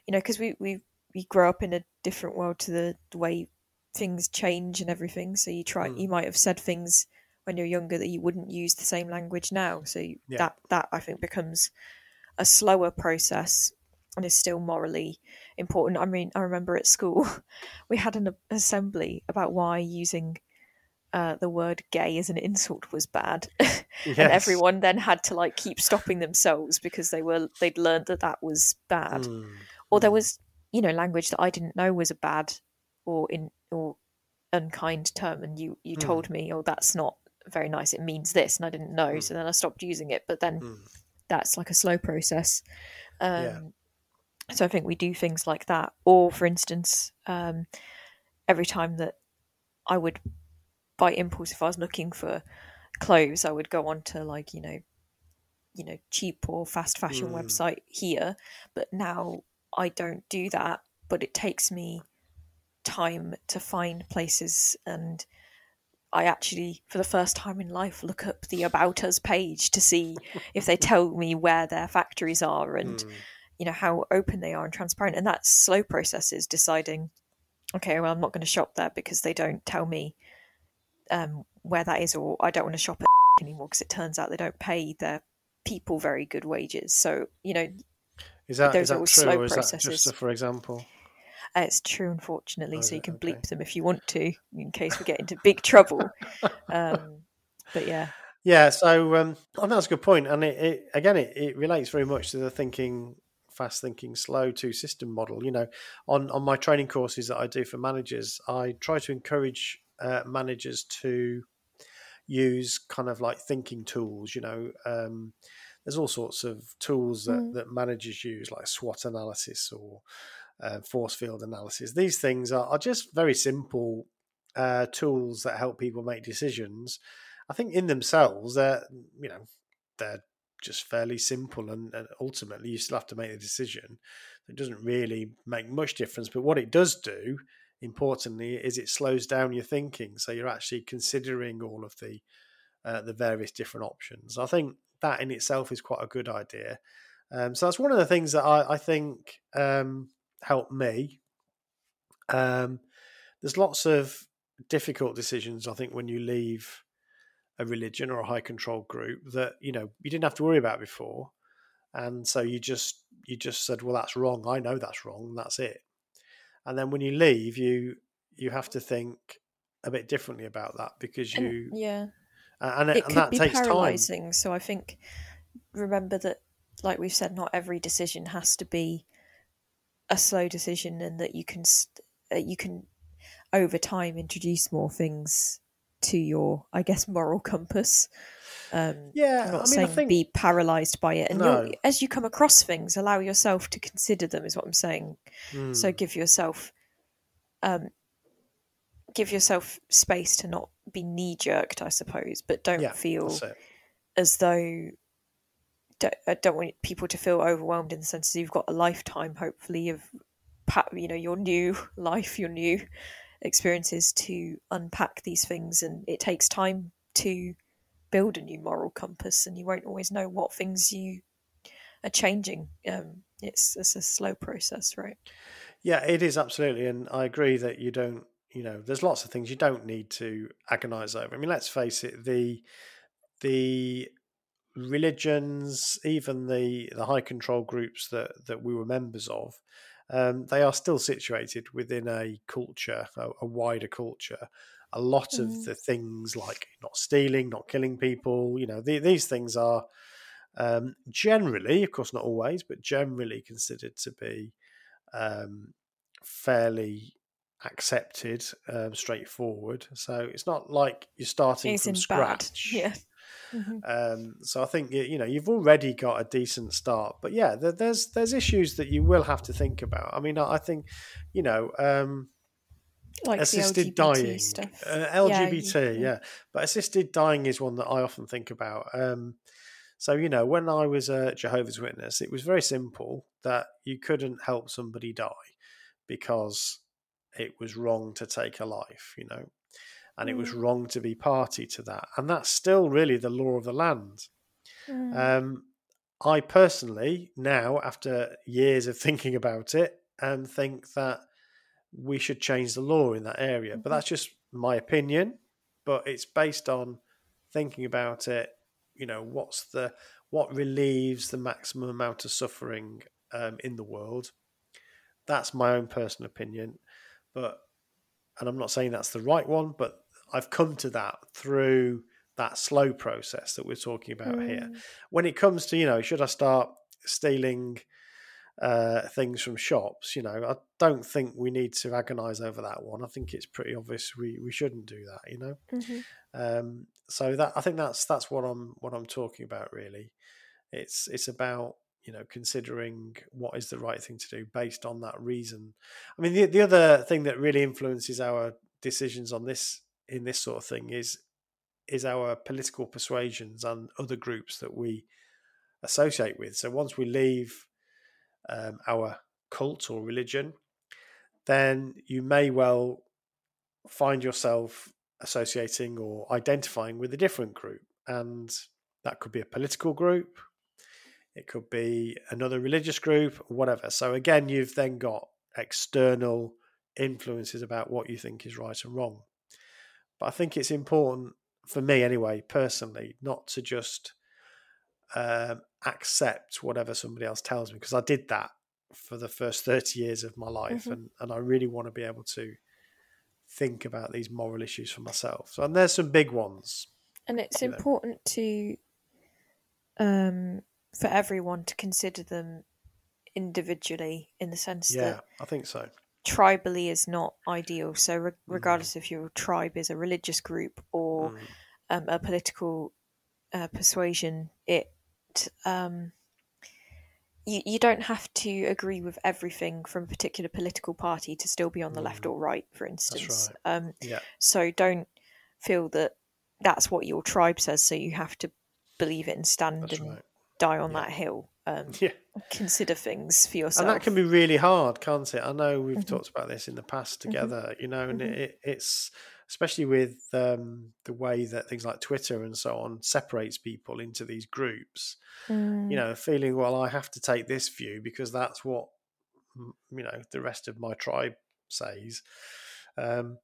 you know, because we we we grow up in a different world to the, the way things change and everything. So you try, mm. you might have said things when you're younger that you wouldn't use the same language now. So you, yeah. that that I think becomes a slower process and is still morally important. I mean, I remember at school (laughs) we had an assembly about why using uh, the word gay as an insult was bad, (laughs) yes. and everyone then had to like keep stopping themselves because they were they'd learned that that was bad, mm. Or there hmm. was you know language that I didn't know was a bad or in or unkind term, and you you mm. told me, oh, that's not very nice. It means this, and I didn't know, mm. so then I stopped using it. But then mm. that's like a slow process. Um, yeah. So I think we do things like that. Or, for instance, um, every time that I would, by impulse, if I was looking for clothes, I would go on to like you know you know cheap or fast fashion Mm. website here but now i don't do that but it takes me time to find places and i actually for the first time in life look up the about us page to see if they (laughs) tell me where their factories are and Mm. you know how open they are and transparent and that's slow processes deciding okay well i'm not going to shop there because they don't tell me um, where that is or i don't want to shop at (laughs) anymore because it turns out they don't pay their people very good wages so you know Is that, Those is that all true, slow or is that processes. just a for example? uh, it's true unfortunately Oh, so you can Okay. bleep them if you want to in case we get into big trouble um, but yeah Yeah, so um, I that's a good point, and it, it again it, it relates very much to the thinking fast thinking slow two system model. You know, on on my training courses that I do for managers, I try to encourage uh, managers to use kind of like thinking tools. You know, um, there's all sorts of tools that, Mm. that managers use, like SWOT analysis or uh, force field analysis. These things are, are just very simple uh, tools that help people make decisions. I think in themselves, they're you know they're just fairly simple, and, and ultimately you still have to make the decision. It doesn't really make much difference, but what it does do, importantly, is it slows down your thinking, so you're actually considering all of the uh, the various different options. I think that in itself is quite a good idea. Um, so that's one of the things that I, I think um, helped me. Um, there's lots of difficult decisions. I think when you leave a religion or a high control group that you know you didn't have to worry about before, and so you just you just said, well, that's wrong. I know that's wrong. That's it. And then when you leave, you you have to think a bit differently about that because And- you yeah and, it and could that be takes time. paralyzing so i think remember that like we've said not every decision has to be a slow decision and that you can uh, you can over time introduce more things to your i guess moral compass um Yeah, i'm not I mean, saying think be paralyzed by it and No. as you come across things allow yourself to consider them is what i'm saying so Mm, give yourself um give yourself space to not be knee jerked i suppose but don't yeah, feel as though don't, I don't want people to feel overwhelmed in the sense that you've got a lifetime, hopefully, of you know your new (laughs) life, your new experiences to unpack these things, and it takes time to build a new moral compass, and you won't always know what things you are changing. Um, it's it's a slow process, right? Yeah, it is absolutely, and I agree that you don't. You know, there's lots of things you don't need to agonize over. I mean, let's face it the the religions, even the the high control groups that that we were members of, um, they are still situated within a culture, a, a wider culture. A lot of Mm. the things like not stealing, not killing people, you know, the, these things are um, generally, of course, not always, but generally considered to be um, fairly accepted, um, straightforward. So it's not like you're starting It's from in bad, scratch. yeah. Mhm. Um, so I think you know you've already got a decent start, but yeah, there, there's there's issues that you will have to think about. I mean, I I think you know um, Like assisted dying, stuff. uh, Yeah, you- LGBT, yeah. But assisted dying is one that I often think about. Um, so you know, when I was a Jehovah's Witness, it was very simple that you couldn't help somebody die because it was wrong to take a life, you know, and it was Mm. wrong to be party to that, and that's still really the law of the land. Mm. Um, I personally now, after years of (laughs) thinking about it, um, think that we should change the law in that area. But Mhm. that's just my opinion. But it's based on thinking about it. You know, what's the what relieves the maximum amount of suffering um, in the world? That's my own personal opinion. But and I'm not saying that's the right one, but I've come to that through that slow process that we're talking about here Mm. when it comes to you know should i start stealing uh, things from shops you know i don't think we need to agonize over that one i think it's pretty obvious we, we shouldn't do that you know Mhm. um, so that i think that's that's what i'm what i'm talking about really it's it's about you know considering what is the right thing to do based on that reason i mean the, the other thing that really influences our decisions on this in this sort of thing is is our political persuasions and other groups that we associate with. So once we leave um, our cult or religion, then you may well find yourself associating or identifying with a different group. And that could be a political group, it could be another religious group, whatever. So again, you've then got external influences about what you think is right and wrong. But I think it's important for me, anyway, personally, not to just um, accept whatever somebody else tells me because I did that for the first 30 years of my life mm-hmm. and, and I really want to be able to think about these moral issues for myself. So and there's some big ones. And it's important know. to um for everyone to consider them individually in the sense yeah, that I think so. Tribally is not ideal. So re- mm. regardless mm. if your tribe is a religious group or mm. um, a political uh, persuasion, it um, you, you don't have to agree with everything from a particular political party to still be on the mm. left or right, for instance. Right. Um, yeah. So don't feel that that's what your tribe says, so you have to believe it and stand that's and right. Die on yeah. that hill. Um, (laughs) yeah. Consider things for yourself. And that can be really hard, can't it? I know we've mm-hmm. talked about this in the past mm-hmm. together, mm-hmm. you know, and mm-hmm. it, it's especially with um, the way that things like Twitter and so on separates people into these groups. Mm. You know, feeling well, I have to take this view because that's what you know the rest of my tribe says. Um,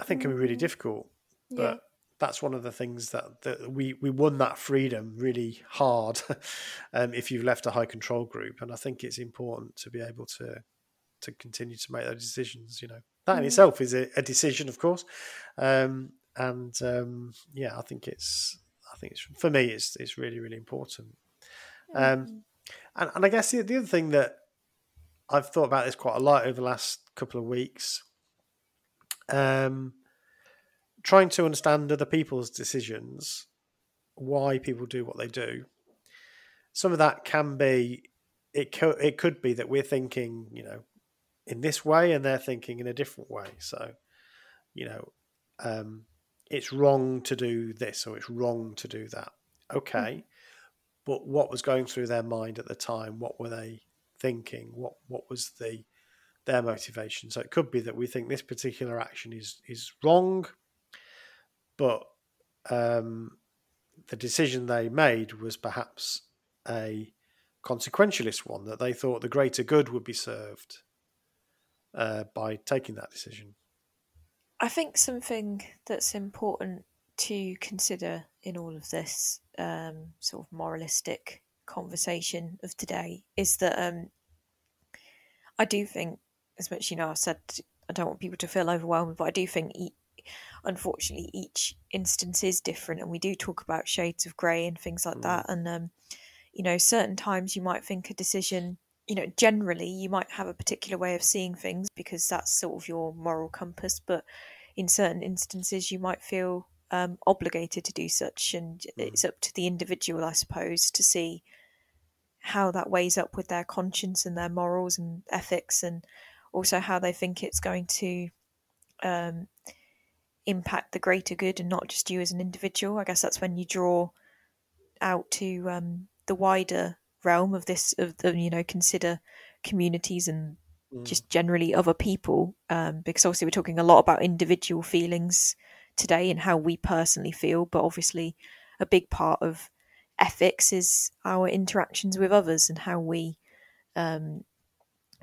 I think can be really mm. difficult, but. That's one of the things that, that we we won that freedom really hard. (laughs) um, if you've left a high control group, and I think it's important to be able to to continue to make those decisions. You know that in mm. itself is a, a, decision, of course. Um, and um, yeah, I think it's I think it's for me it's it's really really important. Um, mm. and, and I guess the, the other thing that I've thought about this quite a lot over the last couple of weeks. Um, trying to understand other people's decisions, why people do what they do. Some of that can be, it co- it could be that we're thinking, you know, in this way and they're thinking in a different way. So, you know, um, it's wrong to do this or it's wrong to do that. Okay. Mm. But what was going through their mind at the time? What were they thinking? What what was the their motivation? So it could be that we think this particular action is is wrong, but um, the decision they made was perhaps a consequentialist one that they thought the greater good would be served uh, by taking that decision. I think something that's important to consider in all of this um, sort of moralistic conversation of today is that um, I do think, as much you know, I've said I don't want people to feel overwhelmed, but I do think, unfortunately, each instance is different, and we do talk about shades of grey and things like mm. that. And um, you know, certain times you might think a decision you know, generally you might have a particular way of seeing things because that's sort of your moral compass, but in certain instances you might feel um, obligated to do such, and mm. it's up to the individual, I suppose, to see how that weighs up with their conscience and their morals and ethics, and also how they think it's going to um, impact the greater good and not just you as an individual. I guess that's when you draw out to um, the wider realm of this of the you know consider communities and mm. just generally other people um, because obviously we're talking a lot about individual feelings today and how we personally feel but obviously a big part of ethics is our interactions with others and how we um,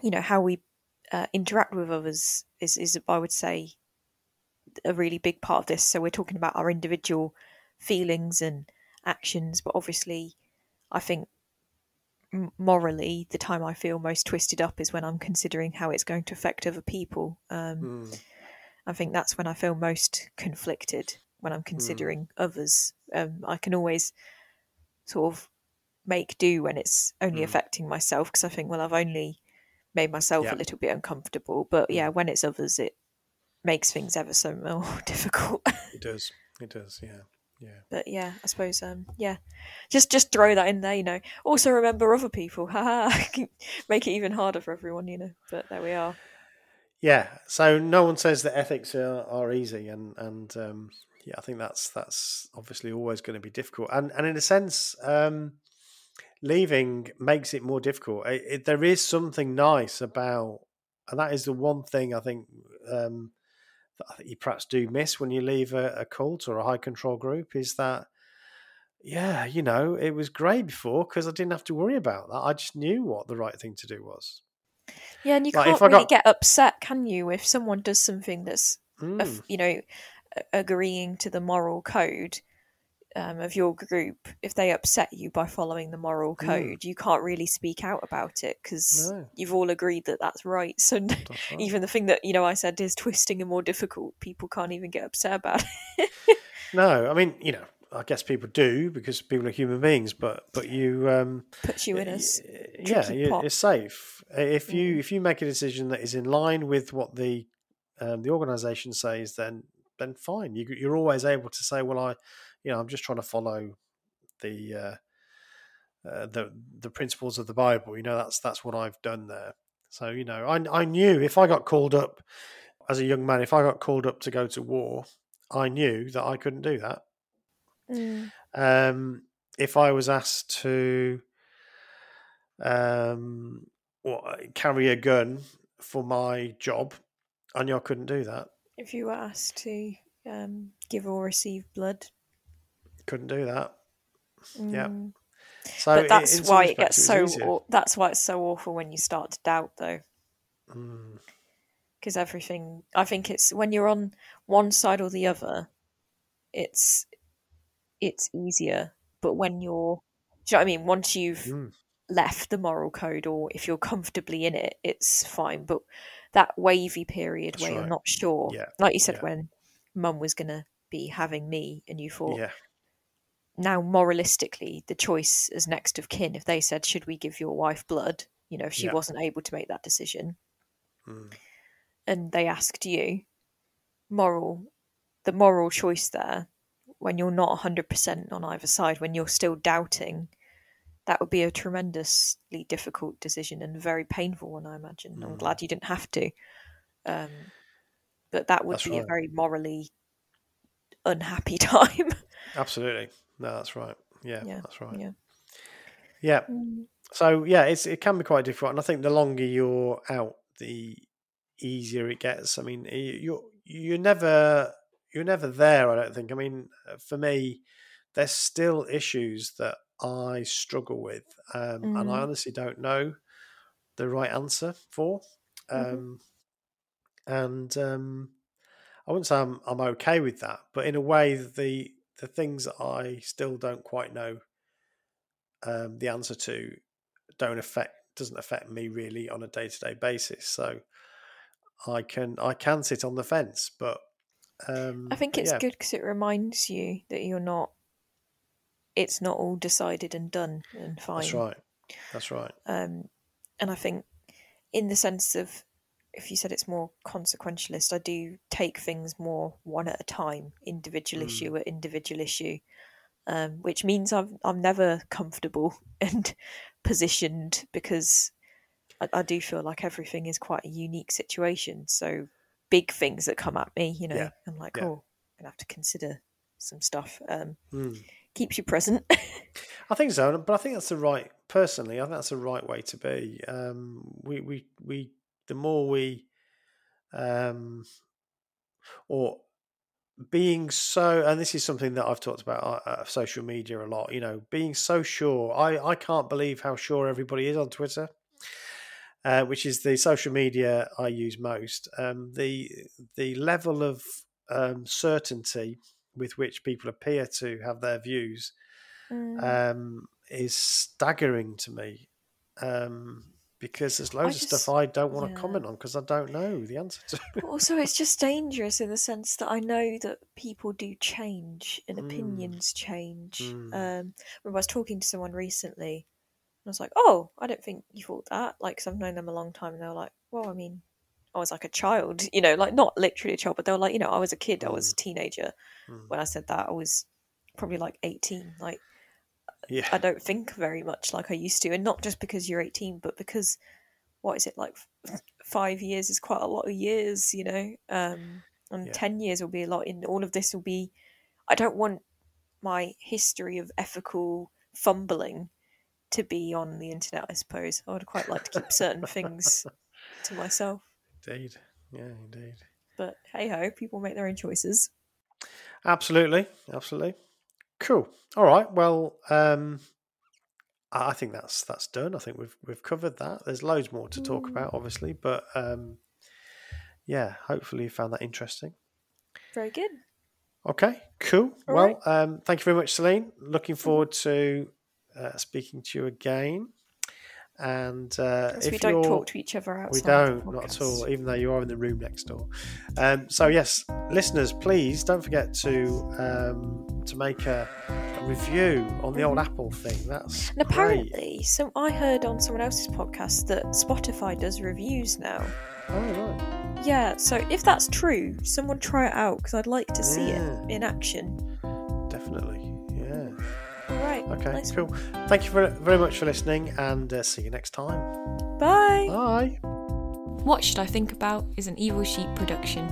you know how we uh, interact with others is is I would say a really big part of this so we're talking about our individual feelings and actions but obviously I think morally, the time I feel most twisted up is when I'm considering how it's going to affect other people. Um, mm. I think that's when I feel most conflicted when I'm hmm. considering mm. others. Um, I can always sort of make do when it's only mm. affecting myself because I think, well, I've only made myself yeah. a little bit uncomfortable. But yeah, when it's others, it makes things ever so more (laughs) difficult. it does. It does. Yeah. Yeah. But yeah, I suppose um yeah. Just just throw that in there, you know. Also remember other people. (laughs) Haha. Make it even harder for everyone, you know. But there we are. Yeah. So no one says that ethics are, are easy and and um yeah, I think that's that's obviously always going to be difficult. And and in a sense, um leaving makes it more difficult. It, it, there is something nice about, and that is the one thing I think um, that you perhaps do miss when you leave a, a cult or a high control group is that yeah, you know, it was great before because I didn't have to worry about that. I just knew what the right thing to do was. Yeah, and you like can't really got... get upset, can you, if someone does something that's, mm. you know, agreeing to the moral code um, of your group. If they upset you by following the moral mm. code, mm. you can't really speak out about it because no. you've all agreed that that's right. (laughs) So that's right. even the thing that you know I said is twisting and more difficult, people can't even get upset about it. no, I mean, you know, I guess people do because people are human beings, but but you um, puts you in a yeah, you're safe if you mm. if you make a decision that is in line with what the um, the organisation says, then then fine. You, you're always able to say, well, I you know I'm just trying to follow the uh, uh, the the principles of the Bible. You know that's that's what I've done there. So you know I I knew if I got called up as a young man, if I got called up to go to war, I knew that I couldn't do that Mm. Um, if I was asked to um, what, carry a gun for my job, I knew I couldn't do that. If you were asked to um, give or receive blood, couldn't do that. Mm. Yeah. So but that's in why it gets it so. That's why it's so awful when you start to doubt, though. Because mm. everything, I think it's when you're on one side or the other, it's it's easier. But when you're, do you know what I mean? Once you've mm. left the moral code, or if you're comfortably in it, it's fine. But that wavy period That's where right. you're not sure, yeah. like you said, yeah. when mum was going to be having me, and you thought, yeah. Now moralistically, the choice as next of kin, if they said, should we give your wife blood? You know, if she yeah. wasn't able to make that decision, mm. and they asked you, moral, the moral choice there when you're not 100% on either side, when you're still doubting, that would be a tremendously difficult decision and a very painful one, I imagine. Mm. I'm glad you didn't have to. Um, but that would that's be right. a very morally unhappy (laughs) time. Absolutely. No, that's right. Yeah, yeah. that's right. Yeah. Yeah. Mm. So yeah, it's it can be quite difficult, and I think the longer you're out, the easier it gets. I mean, you're you're never you're never there. I don't think. I mean, uh, for me, there's still issues that I struggle with, um, mm. and I mm. honestly don't know the right answer for. Mm-hmm. Um, and um, I wouldn't say I'm, I'm okay with that, but in a way, the the things I still don't quite know um, the answer to don't affect doesn't affect me really on a day to day basis. So I can I can sit on the fence, but um, I think it's yeah. good because it reminds you that you're not. It's not all decided and done and fine. That's right. That's right. Um, and I think, in the sense of, if you said it's more consequentialist, I do take things more one at a time, individual mm. issue at individual issue, um, which means I'm I'm never comfortable (laughs) and positioned because I, I do feel like everything is quite a unique situation. So big things that come at me, you know, yeah. I'm like, yeah. oh, I'm gonna have to consider some stuff. Um, mm. Keeps you present. (laughs) I think so, but I think that's the right. Personally, I think that's the right way to be. Um, we we we the more we, um, or being so and this is something that i've talked about uh, uh, social media a lot you know being so sure i i can't believe how sure everybody is on twitter uh, which is the social media I use most, um, the the level of um, certainty with which people appear to have their views mm. um, is staggering to me. Um, because there's loads just, of stuff I don't want yeah. to comment on because I don't know the answer to. also, it's just dangerous in the sense that I know that people do change and mm. opinions change. Mm. Um, I was talking to someone recently and I was like, oh, I don't think you thought that. Like, cause I've known them a long time, and they were like, well, I mean, I was like a child, (laughs) you know, like not literally a child, but they were like, you know, I was a kid, mm. I was a mm. teenager mm. when I said that. I was probably like 18. Like, yeah. I don't think very much like I used to. And not just because you're 18, but because, what is it, like five years is quite a lot of years, you know? Um, and yeah. 10 years will be a lot. In all of this will be, I don't want my history of ethical fumbling to be on the internet. I suppose I would quite like to keep certain things to (laughs) myself. Indeed, yeah, indeed. But hey ho, people make their own choices. Absolutely, absolutely. Cool. All right. Well, um, I think that's that's done. I think we've we've covered that. There's loads more to talk about, obviously, but um, yeah, hopefully you found that interesting. Very good. Okay, cool. All well, right. um, thank you very much, Celine. Looking forward to uh, speaking to you again. And uh, if we don't talk to each other outside. we don't, not at all, even though you are in the room next door. Um, so yes, listeners, please don't forget to um, to make a, a review on the old Apple thing. That's And great. apparently, so I heard on someone else's podcast that Spotify does reviews now. Oh right, Yeah, so if that's true, someone try it out because I'd like to see Yeah. it in action. definitely, yeah. All right. Okay, nice cool. Thank you very, very much for listening, and uh, see you next time. Bye. Bye. What Should I Think About is an Evil Sheep production.